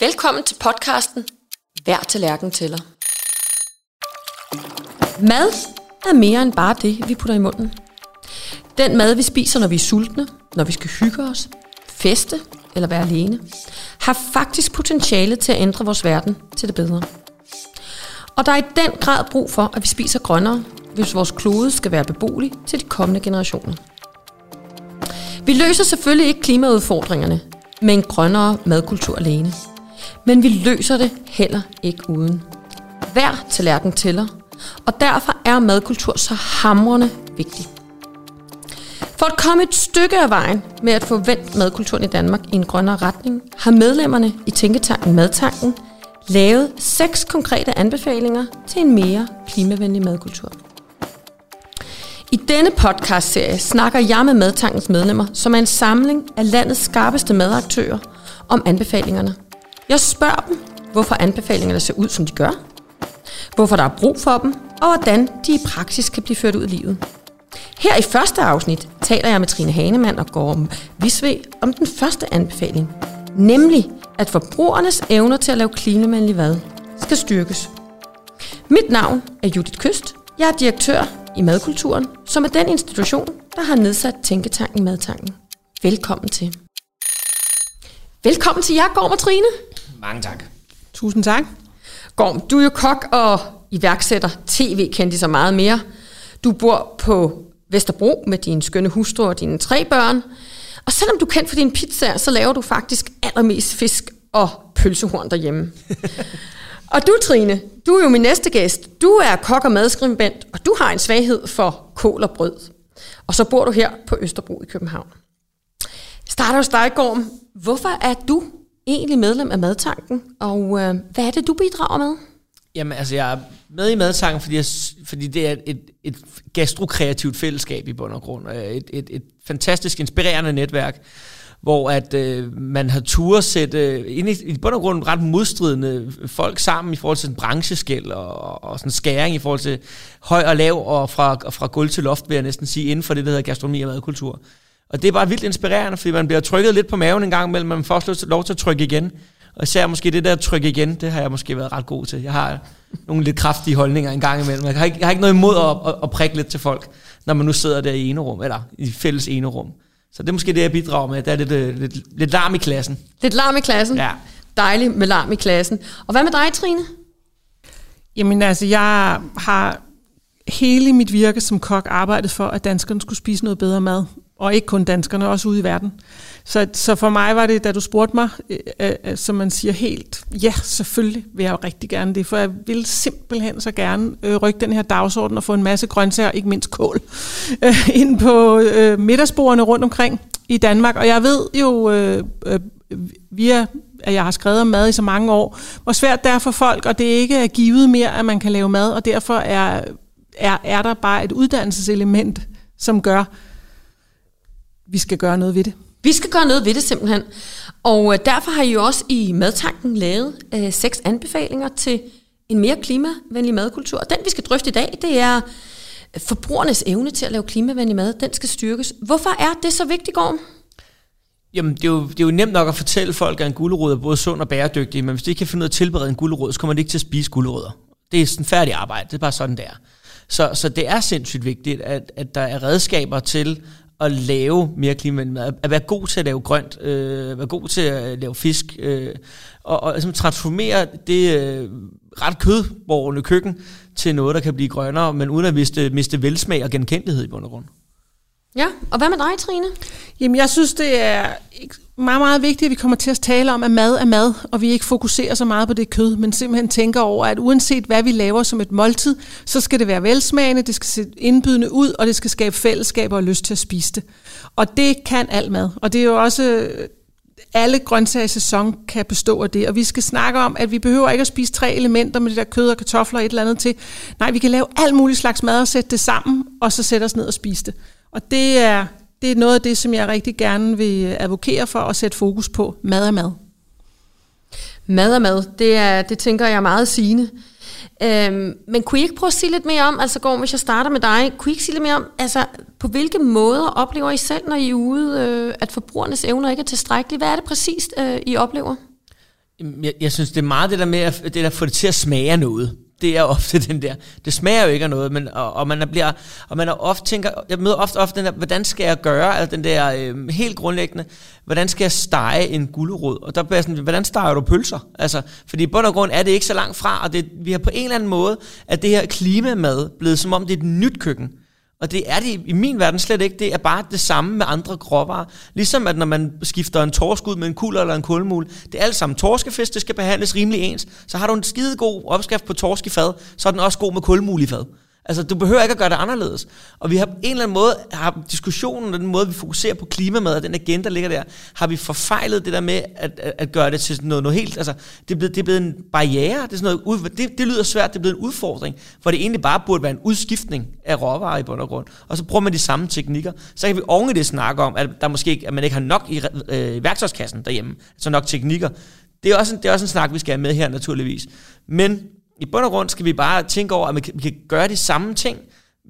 Velkommen til podcasten Hver tallerken tæller. Mad er mere end bare det, vi putter i munden. Den mad, vi spiser, når vi er sultne, når vi skal hygge os, feste eller være alene, har faktisk potentiale til at ændre vores verden til det bedre. Og der er i den grad brug for, at vi spiser grønnere, hvis vores klode skal være beboelig til de kommende generationer. Vi løser selvfølgelig ikke klimaudfordringerne med en grønnere madkultur alene. Men vi løser det heller ikke uden. Hver tallerken tæller, og derfor er madkultur så hamrende vigtig. For at komme et stykke af vejen med at få vendt madkulturen i Danmark i en grønnere retning, har medlemmerne i Tænketanken Madtanken lavet seks konkrete anbefalinger til en mere klimavenlig madkultur. I denne podcastserie snakker jeg med Madtankens medlemmer, som er en samling af landets skarpeste madaktører, om anbefalingerne. Jeg spørger dem, hvorfor anbefalingerne ser ud, som de gør, hvorfor der er brug for dem, og hvordan de i praksis kan blive ført ud i livet. Her i første afsnit taler jeg med Trine Hanemann og Gorm Visve om den første anbefaling, nemlig at forbrugernes evner til at lave klimavenlig mad skal styrkes. Mit navn er Judith Køst. Jeg er direktør i Madkulturen, som er den institution, der har nedsat Tænketanken Madtanken. Velkommen til. Velkommen til jer, Gorm og Trine. Mange tak. Tusind tak. Gorm, du er jo kok og iværksætter, tv-kendte så meget mere. Du bor på Vesterbro med din skønne hustru og dine tre børn. Og selvom du er kendt for dine pizzaer, så laver du faktisk allermest fisk og pølsehorn derhjemme. og du, Trine, du er jo min næste gæst. Du er kok og madskribent, og du har en svaghed for kål og brød. Og så bor du her på Østerbro i København. Starter hos dig, Gorm. Hvorfor er du egentlig medlem af Madtanken, og øh, hvad er det, du bidrager med? Jamen, altså, jeg er med i Madtanken, fordi, jeg, fordi det er et, et gastrokreativt fællesskab i bund og grund. Øh, et, et, et fantastisk inspirerende netværk, hvor at øh, man har tur sætte øh, ind i, i bund og grund ret modstridende folk sammen i forhold til en brancheskæld og, og sådan skæring i forhold til høj og lav og fra, fra gulv til loft, vil jeg næsten sige, inden for det, der hedder gastronomi og madkultur. Og det er bare vildt inspirerende, fordi man bliver trykket lidt på maven en gang imellem, man får lov til at trykke igen. Og især måske det der trykke igen, det har jeg måske været ret god til. Jeg har nogle lidt kraftige holdninger en gang imellem. Jeg har ikke, jeg har ikke noget imod at, at, at prikke lidt til folk, når man nu sidder der i rum, eller i fælles rum. Så det er måske det, jeg bidrager med. Der er lidt, øh, lidt, lidt larm i klassen. Lidt larm i klassen? Ja. Dejligt med larm i klassen. Og hvad med dig, Trine? Jamen altså, jeg har hele mit virke som kok arbejdet for, at danskerne skulle spise noget bedre mad og ikke kun danskerne, også ude i verden. Så, så for mig var det, da du spurgte mig, øh, øh, øh som man siger helt, ja, selvfølgelig vil jeg jo rigtig gerne det, for jeg vil simpelthen så gerne øh, rykke den her dagsorden og få en masse grøntsager, ikke mindst kål, øh, ind på øh, middagsbordene rundt omkring i Danmark. Og jeg ved jo øh, øh, via at jeg har skrevet om mad i så mange år, hvor svært det er for folk, og det ikke er givet mere, at man kan lave mad, og derfor er, er, er der bare et uddannelseselement, som gør, vi skal gøre noget ved det. Vi skal gøre noget ved det simpelthen. Og øh, derfor har I jo også i Madtanken lavet øh, seks anbefalinger til en mere klimavenlig madkultur. Og den, vi skal drøfte i dag, det er øh, forbrugernes evne til at lave klimavenlig mad. Den skal styrkes. Hvorfor er det så vigtigt, Gorm? Jamen, det er, jo, det er jo nemt nok at fortælle folk, at en gulerod er både sund og bæredygtig, men hvis de ikke kan finde ud af at tilberede en gulerod, så kommer de ikke til at spise gulerødder. Det er sådan færdig arbejde. Det er bare sådan, det er. Så, så det er sindssygt vigtigt, at, at der er redskaber til at lave mere klimavenlig mad, at være god til at lave grønt, øh, være god til at lave fisk, øh, og, og altså, transformere det øh, ret kødborgende køkken til noget, der kan blive grønnere, men uden at miste, miste velsmag og genkendelighed i bund og grund. Ja, og hvad med dig, Trine? Jamen, jeg synes, det er meget, meget vigtigt, at vi kommer til at tale om, at mad er mad, og vi ikke fokuserer så meget på det kød, men simpelthen tænker over, at uanset hvad vi laver som et måltid, så skal det være velsmagende, det skal se indbydende ud, og det skal skabe fællesskaber og lyst til at spise det. Og det kan alt mad. Og det er jo også øh, alle grøntsager i sæson kan bestå af det. Og vi skal snakke om, at vi behøver ikke at spise tre elementer med det der kød og kartofler og et eller andet til. Nej, vi kan lave alt muligt slags mad og sætte det sammen, og så sætte os ned og spise det. Og det er, det er noget af det, som jeg rigtig gerne vil advokere for at sætte fokus på. Mad er mad. Mad er mad, det, er, det tænker jeg er meget sigende. Øhm, men kunne I ikke prøve at sige lidt mere om, altså Gorm, hvis jeg starter med dig, kunne I ikke sige lidt mere om, altså på hvilke måder oplever I selv, når I er ude, øh, at forbrugernes evner ikke er tilstrækkelige? Hvad er det præcist, øh, I oplever? Jeg, jeg synes, det er meget det der med at, det der at få det til at smage noget. Det er ofte den der. Det smager jo ikke af noget, men, og, og man bliver, og man er ofte tænker, jeg møder ofte, ofte den der, hvordan skal jeg gøre, altså den der øh, helt grundlæggende, hvordan skal jeg stege en gulerod? Og der bliver sådan, hvordan steger du pølser? Altså, fordi i bund og grund er det ikke så langt fra, og det, vi har på en eller anden måde, at det her klimamad blevet som om det er et nyt køkken. Og det er det i min verden slet ikke. Det er bare det samme med andre gråvarer. Ligesom at når man skifter en torsk ud med en kul eller en kulmul, det er alt sammen torskefisk, det skal behandles rimelig ens. Så har du en skide god opskrift på torsk i fad, så er den også god med kulmul i fad. Altså, du behøver ikke at gøre det anderledes. Og vi har på en eller anden måde, har diskussionen, og den måde, vi fokuserer på klimamad, og den agenda, der ligger der, har vi forfejlet det der med at, at, at gøre det til noget, noget helt, altså, det er, blevet, det er blevet en barriere, det, er sådan noget, det, det lyder svært, det er blevet en udfordring, hvor det egentlig bare burde være en udskiftning af råvarer i bund og grund. Og så bruger man de samme teknikker. Så kan vi oven i det snakke om, at, der måske ikke, at man ikke har nok i øh, værktøjskassen derhjemme, så nok teknikker. Det er, også en, det er også en snak, vi skal have med her naturligvis. Men i bund og grund skal vi bare tænke over, at vi kan, vi kan gøre de samme ting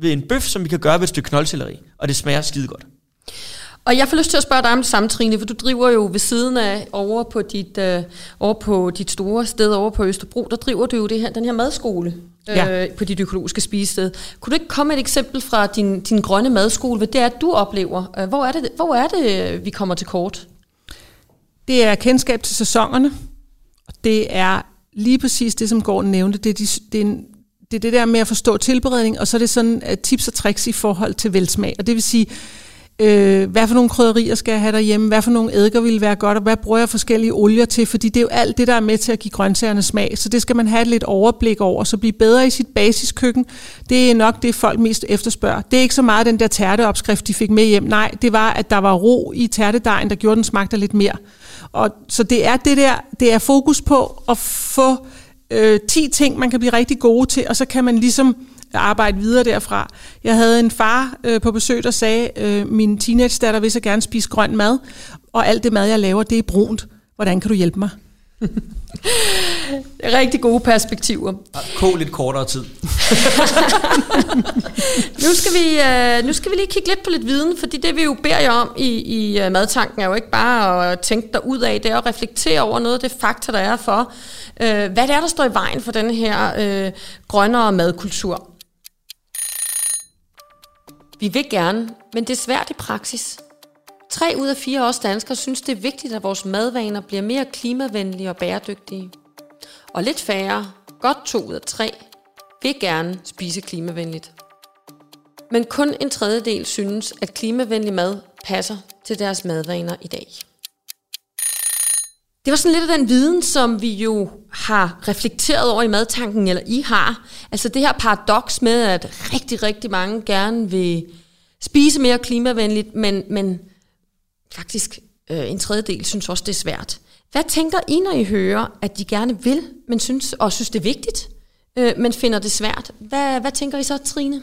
ved en bøf, som vi kan gøre ved et stykke knoldcelleri, og det smager skide godt. Og jeg får lyst til at spørge dig om det samme, Trine, for du driver jo ved siden af over på dit, øh, over på dit store sted over på Østerbro, der driver du jo det her, den her madskole øh, ja. på dit økologiske spisested. Kunne du ikke komme med et eksempel fra din, din grønne madskole, hvad det er, du oplever? Øh, hvor er, det, hvor er det, vi kommer til kort? Det er kendskab til sæsonerne, og det er lige præcis det, som Gordon nævnte, det er, de, det, er en, det er det der med at forstå tilberedning, og så er det sådan at tips og tricks i forhold til velsmag. Og det vil sige, øh, hvad for nogle krydderier skal jeg have derhjemme, hvad for nogle eddiker vil være godt, og hvad bruger jeg forskellige olier til, fordi det er jo alt det, der er med til at give grøntsagerne smag. Så det skal man have et lidt overblik over, så blive bedre i sit basiskøkken. Det er nok det, folk mest efterspørger. Det er ikke så meget den der tærteopskrift, de fik med hjem. Nej, det var, at der var ro i tærtedejen, der gjorde den smagte lidt mere. Og så det er det der, det er fokus på at få øh, 10 ting, man kan blive rigtig gode til, og så kan man ligesom arbejde videre derfra. Jeg havde en far øh, på besøg, der sagde, øh, min teenage-datter vil så gerne spise grøn mad, og alt det mad, jeg laver, det er brunt. Hvordan kan du hjælpe mig? Rigtig gode perspektiver. Kog lidt kortere tid. nu, skal vi, uh, nu skal vi lige kigge lidt på lidt viden, fordi det vi jo beder jer om i, i uh, madtanken er jo ikke bare at tænke dig ud af, det er at reflektere over noget af det fakta, der er for, uh, hvad det er, der står i vejen for den her uh, grønnere madkultur. Vi vil gerne, men det er svært i praksis. Tre ud af fire af os danskere synes, det er vigtigt, at vores madvaner bliver mere klimavenlige og bæredygtige. Og lidt færre, godt to ud af tre, vil gerne spise klimavenligt. Men kun en tredjedel synes, at klimavenlig mad passer til deres madvaner i dag. Det var sådan lidt af den viden, som vi jo har reflekteret over i madtanken, eller I har. Altså det her paradoks med, at rigtig, rigtig mange gerne vil spise mere klimavenligt, men, men faktisk øh, en tredjedel synes også, det er svært. Hvad tænker I, når I hører, at de gerne vil, men synes, og synes, det er vigtigt, øh, men finder det svært? Hvad, hvad tænker I så, Trine?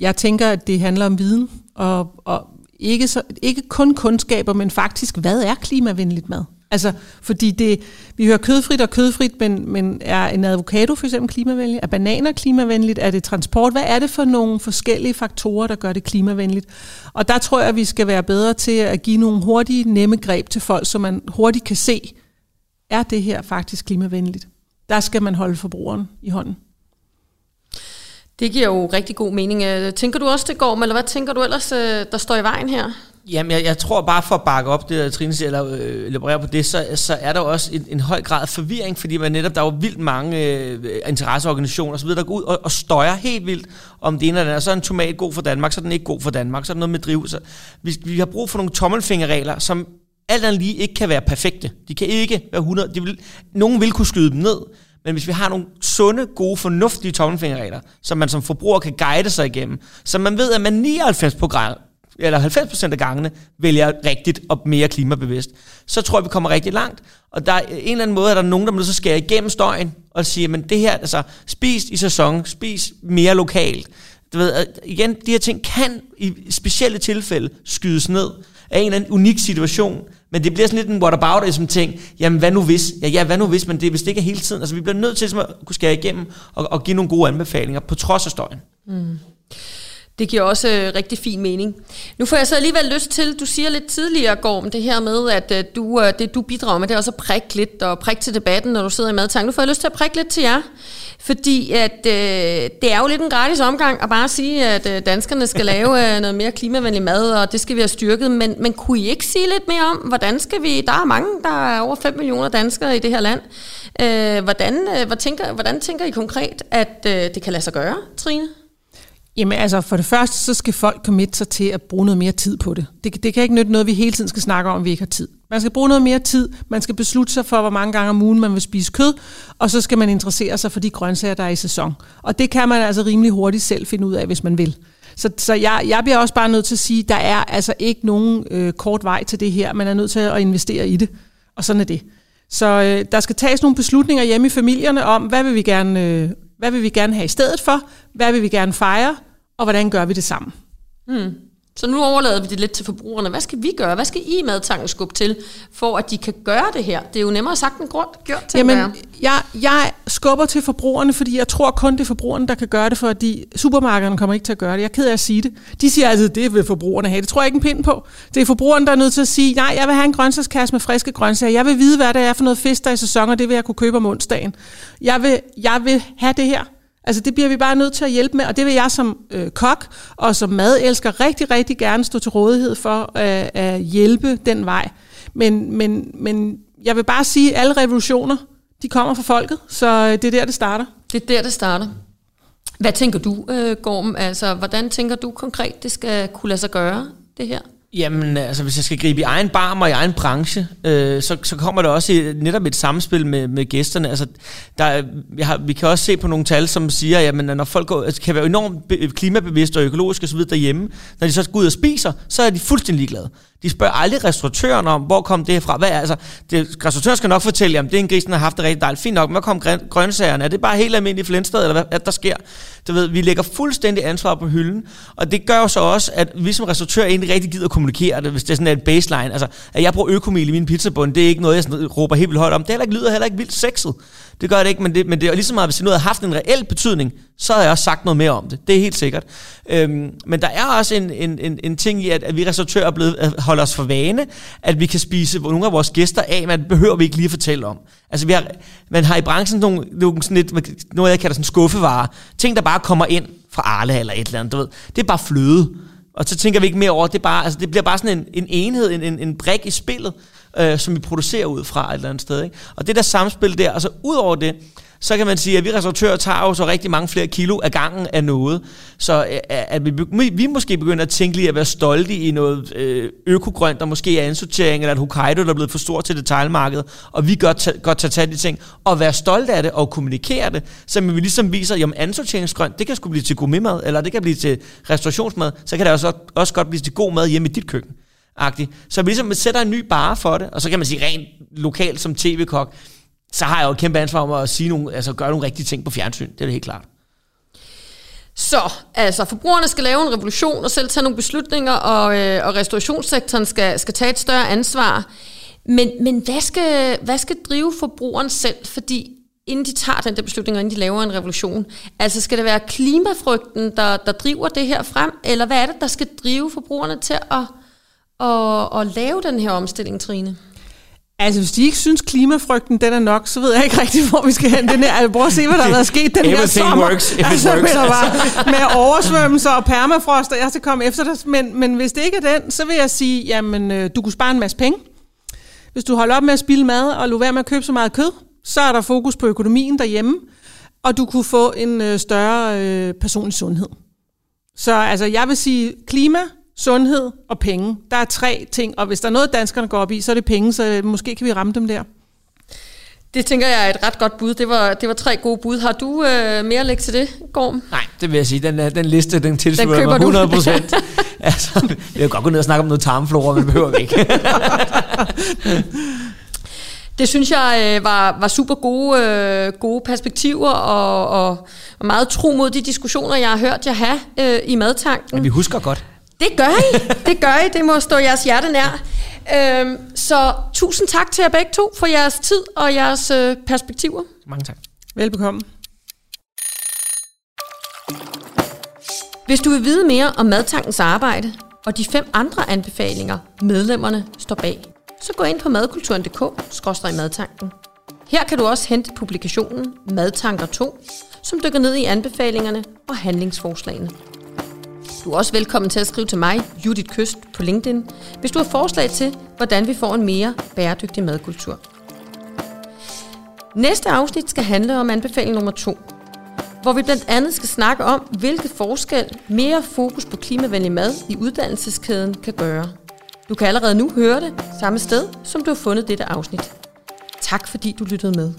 Jeg tænker, at det handler om viden, og, og ikke, så, ikke kun kundskaber, men faktisk, hvad er klimavenligt mad? Altså, fordi det, vi hører kødfrit og kødfrit, men, men er en avocado for eksempel klimavenlig? Er bananer klimavenligt? Er det transport? Hvad er det for nogle forskellige faktorer, der gør det klimavenligt? Og der tror jeg, at vi skal være bedre til at give nogle hurtige, nemme greb til folk, så man hurtigt kan se, er det her faktisk klimavenligt? Der skal man holde forbrugeren i hånden. Det giver jo rigtig god mening. Øh, tænker du også, det går, eller hvad tænker du ellers, øh, der står i vejen her? Jamen, jeg, jeg tror bare for at bakke op det, Trine siger, eller øh, elaborere på det, så, så er der også en, en høj grad af forvirring, fordi man netop, der er jo vildt mange øh, interesseorganisationer osv., der går ud og, og støjer helt vildt om det ene eller andet. Så er en tomat god for Danmark, så er den ikke god for Danmark, så er der noget med driv. Så vi, vi har brug for nogle tommelfingerregler, som alt andet lige ikke kan være perfekte. De kan ikke være 100. De vil, nogen vil kunne skyde dem ned, men hvis vi har nogle sunde, gode, fornuftige tommelfingerregler, som man som forbruger kan guide sig igennem, så man ved, at man 99 eller 90% af gangene vælger rigtigt og mere klimabevidst, så tror jeg, vi kommer rigtig langt. Og der er en eller anden måde, at der er nogen, der må så skære igennem støjen og sige, men det her, altså, spis i sæson, spis mere lokalt. Du ved, igen, de her ting kan i specielle tilfælde skydes ned af en eller anden unik situation, men det bliver sådan lidt en whataboutism ting. Jamen, hvad nu hvis? Ja, ja, hvad nu hvis? Men det, hvis det ikke er hele tiden. Altså, vi bliver nødt til ligesom at kunne skære igennem og, og give nogle gode anbefalinger på trods af støjen. Mm. Det giver også øh, rigtig fin mening. Nu får jeg så alligevel lyst til, du siger lidt tidligere, Gorm, det her med, at øh, du, øh, det du bidrager med, det er også at prikke lidt og prikke til debatten, når du sidder i madtank. Nu får jeg lyst til at prikke lidt til jer, fordi at, øh, det er jo lidt en gratis omgang at bare sige, at øh, danskerne skal lave øh, noget mere klimavenlig mad, og det skal vi have styrket. Men, men kunne I ikke sige lidt mere om, hvordan skal vi, der er mange, der er over 5 millioner danskere i det her land. Øh, hvordan, øh, hvad tænker, hvordan tænker I konkret, at øh, det kan lade sig gøre, Trine? Jamen altså, for det første, så skal folk committe sig til at bruge noget mere tid på det. det. Det kan ikke nytte noget, vi hele tiden skal snakke om, vi ikke har tid. Man skal bruge noget mere tid, man skal beslutte sig for, hvor mange gange om ugen man vil spise kød, og så skal man interessere sig for de grøntsager, der er i sæson. Og det kan man altså rimelig hurtigt selv finde ud af, hvis man vil. Så, så jeg, jeg bliver også bare nødt til at sige, at der er altså ikke nogen øh, kort vej til det her. Man er nødt til at investere i det, og sådan er det. Så øh, der skal tages nogle beslutninger hjemme i familierne om, hvad vil vi gerne, øh, hvad vil vi gerne have i stedet for, hvad vil vi gerne fejre, og hvordan gør vi det sammen. Mm. Så nu overlader vi det lidt til forbrugerne. Hvad skal vi gøre? Hvad skal I madtanken skubbe til, for at de kan gøre det her? Det er jo nemmere sagt end gjort til Jamen, at jeg, jeg skubber til forbrugerne, fordi jeg tror kun, det er forbrugerne, der kan gøre det, fordi supermarkederne kommer ikke til at gøre det. Jeg er ked af at sige det. De siger altid, det vil forbrugerne have. Det tror jeg ikke en pind på. Det er forbrugerne, der er nødt til at sige, nej, jeg vil have en grøntsagskasse med friske grøntsager. Jeg vil vide, hvad det er for noget fisk, der er i sæson, og det vil jeg kunne købe om onsdagen. Jeg vil, jeg vil have det her. Altså det bliver vi bare nødt til at hjælpe med, og det vil jeg som øh, kok og som madelsker rigtig, rigtig gerne stå til rådighed for øh, at hjælpe den vej. Men, men, men jeg vil bare sige, at alle revolutioner, de kommer fra folket, så øh, det er der, det starter. Det er der, det starter. Hvad tænker du, øh, Gorm? Altså, hvordan tænker du konkret, det skal kunne lade sig gøre, det her? Jamen, altså, hvis jeg skal gribe i egen barm og i egen branche, øh, så, så kommer der også et, netop et samspil med, med gæsterne. Altså, der, jeg har, vi kan også se på nogle tal, som siger, at når folk går, altså, kan være enormt klimabevidste og økologiske osv. derhjemme, når de så går ud og spiser, så er de fuldstændig ligeglade. De spørger aldrig restauratøren om, hvor kom det fra? Hvad er, altså, det, restauratøren skal nok fortælle, om det er en gris, der har haft det rigtig dejligt. Fint nok, hvor kom grøntsagerne? Er det bare helt almindelig Flensted, eller hvad at der sker? Du ved, vi lægger fuldstændig ansvar på hylden, og det gør jo så også, at vi som restauratør egentlig rigtig gider at kommunikere det, hvis det er sådan et baseline. Altså, at jeg bruger økomil i min pizzabund, det er ikke noget, jeg sådan råber helt vildt højt om. Det heller ikke, lyder heller ikke vildt sexet. Det gør det ikke, men det, men det er lige så meget, hvis det nu har haft en reel betydning, så har jeg også sagt noget mere om det. Det er helt sikkert. Øhm, men der er også en, en, en, en ting i, at, at vi restauratører er blevet, at holde os for vane, at vi kan spise nogle af vores gæster af, men det behøver vi ikke lige at fortælle om. Altså, vi har, man har i branchen nogle, nogle sådan lidt, noget jeg kalder sådan skuffevarer. Ting, der bare kommer ind fra Arle eller et eller andet, du ved. Det er bare fløde. Og så tænker vi ikke mere over, det, er bare, altså, det bliver bare sådan en, en enhed, en, en, en brik i spillet, øh, som vi producerer ud fra et eller andet sted. Ikke? Og det der samspil der, altså ud over det, så kan man sige, at vi restauratører tager jo så rigtig mange flere kilo af gangen af noget. Så øh, at vi, vi måske begynder at tænke lige at være stolte i noget øh, økogrønt, der måske er ansortering, eller at Hokkaido, der er blevet for stort til detaljmarkedet, og vi godt, godt tage, tage de ting, og være stolte af det, og kommunikere det, så vi ligesom viser, at ansorteringsgrønt, det kan sgu blive til gourmetmad, eller det kan blive til restaurationsmad, så kan det også, også godt blive til god mad hjemme i dit køkken. -agtigt. Så vi ligesom sætter en ny bare for det, og så kan man sige rent lokalt som tv-kok, så har jeg jo et kæmpe ansvar om at sige nogle, altså gøre nogle rigtige ting på fjernsyn. Det er det helt klart. Så, altså, forbrugerne skal lave en revolution og selv tage nogle beslutninger, og, øh, og restaurationssektoren skal, skal tage et større ansvar. Men, men hvad, skal, hvad skal drive forbrugeren selv? Fordi inden de tager den der beslutning, og inden de laver en revolution, altså skal det være klimafrygten, der, der driver det her frem, eller hvad er det, der skal drive forbrugerne til at, at, at lave den her omstilling, Trine? Altså, hvis de ikke synes, klimafrygten den er nok, så ved jeg ikke rigtig, hvor vi skal hen den her. Altså, prøv at se, hvad der er sket den her sommer. Works, altså, works. Med, bare, med oversvømmelser og permafrost, og jeg skal komme efter dig. Men, men hvis det ikke er den, så vil jeg sige, jamen, øh, du kunne spare en masse penge. Hvis du holder op med at spille mad og lade være med at købe så meget kød, så er der fokus på økonomien derhjemme, og du kunne få en øh, større øh, personlig sundhed. Så altså, jeg vil sige klima, sundhed og penge. Der er tre ting, og hvis der er noget, danskerne går op i, så er det penge, så måske kan vi ramme dem der. Det tænker jeg er et ret godt bud. Det var, det var tre gode bud. Har du øh, mere at lægge til det, Gorm? Nej, det vil jeg sige. Den, den liste, den tilslutter mig 100 procent. altså, vi kan godt gå ned og snakke om noget tarmflora, men det behøver vi ikke. Det synes jeg øh, var, var super gode, øh, gode perspektiver og, og, og meget tro mod de diskussioner, jeg har hørt jer have øh, i madtanken. Ja, vi husker godt. Det gør I. Det gør I. Det må stå jeres hjerte nær. Øhm, så tusind tak til jer begge to for jeres tid og jeres øh, perspektiver. Mange tak. Velbekomme. Hvis du vil vide mere om Madtankens arbejde og de fem andre anbefalinger, medlemmerne står bag, så gå ind på madkulturen.dk-madtanken. Her kan du også hente publikationen Madtanker 2, som dykker ned i anbefalingerne og handlingsforslagene. Du er også velkommen til at skrive til mig, Judith Køst, på LinkedIn, hvis du har forslag til, hvordan vi får en mere bæredygtig madkultur. Næste afsnit skal handle om anbefaling nummer 2, hvor vi blandt andet skal snakke om, hvilke forskel mere fokus på klimavenlig mad i uddannelseskæden kan gøre. Du kan allerede nu høre det samme sted, som du har fundet dette afsnit. Tak fordi du lyttede med.